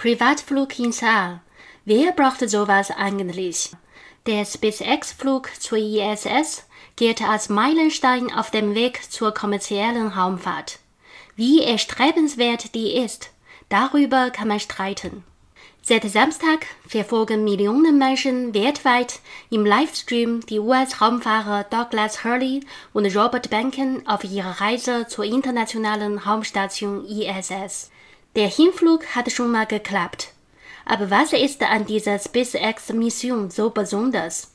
Privatflug ins All. Wer braucht sowas eigentlich? Der SpaceX-Flug zur ISS gilt als Meilenstein auf dem Weg zur kommerziellen Raumfahrt. Wie erstrebenswert die ist, darüber kann man streiten. Seit Samstag verfolgen Millionen Menschen weltweit im Livestream die US-Raumfahrer Douglas Hurley und Robert Behnken auf ihrer Reise zur internationalen Raumstation ISS. Der Hinflug hat schon mal geklappt. Aber was ist an dieser SpaceX-Mission so besonders?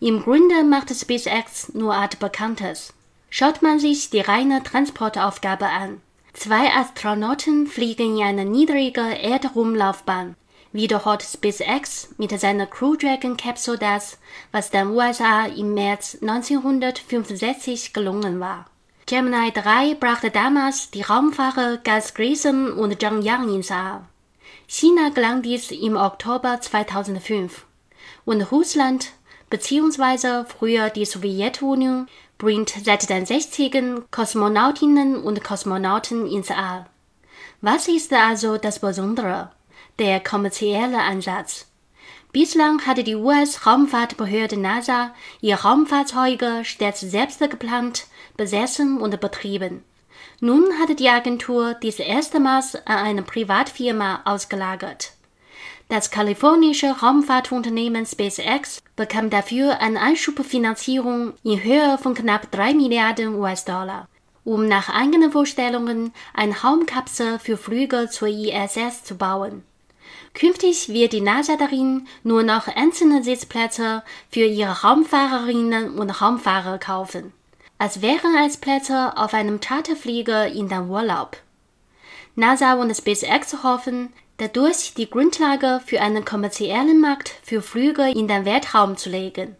Im Grunde macht SpaceX nur Art Bekanntes. Schaut man sich die reine Transportaufgabe an. Zwei Astronauten fliegen in eine niedrige Erdumlaufbahn. Wiederholt SpaceX mit seiner Crew Dragon Capsule das, was den USA im März 1965 gelungen war. Gemini 3 brachte damals die Raumfahrer Gus Grissom und John Young ins All. China gelang dies im Oktober 2005 und Russland bzw. früher die Sowjetunion bringt seit den 60ern Kosmonautinnen und Kosmonauten ins All. Was ist also das Besondere? Der kommerzielle Ansatz. Bislang hatte die US-Raumfahrtbehörde NASA ihre Raumfahrzeuge stets selbst geplant, besessen und betrieben. Nun hat die Agentur dies erstmals an eine Privatfirma ausgelagert. Das kalifornische Raumfahrtunternehmen SpaceX bekam dafür eine Anschubfinanzierung in Höhe von knapp 3 Milliarden US-Dollar, um nach eigenen Vorstellungen eine Raumkapsel für Flüge zur ISS zu bauen. Künftig wird die NASA darin nur noch einzelne Sitzplätze für ihre Raumfahrerinnen und Raumfahrer kaufen, als wären als Plätze auf einem Charterflieger in den Urlaub. NASA und SpaceX hoffen, dadurch die Grundlage für einen kommerziellen Markt für Flüge in den Weltraum zu legen.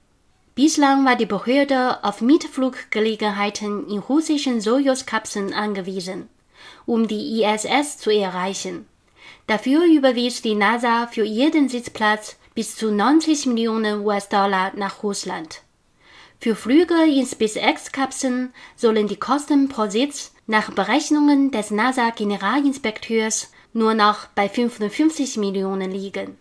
Bislang war die Behörde auf Mietfluggelegenheiten in russischen Sojus-Kapseln angewiesen, um die ISS zu erreichen. Dafür überwies die NASA für jeden Sitzplatz bis zu 90 Millionen US-Dollar nach Russland. Für Flüge in SpaceX-Kapseln sollen die Kosten pro Sitz nach Berechnungen des NASA-Generalinspekteurs nur noch bei 55 Millionen liegen.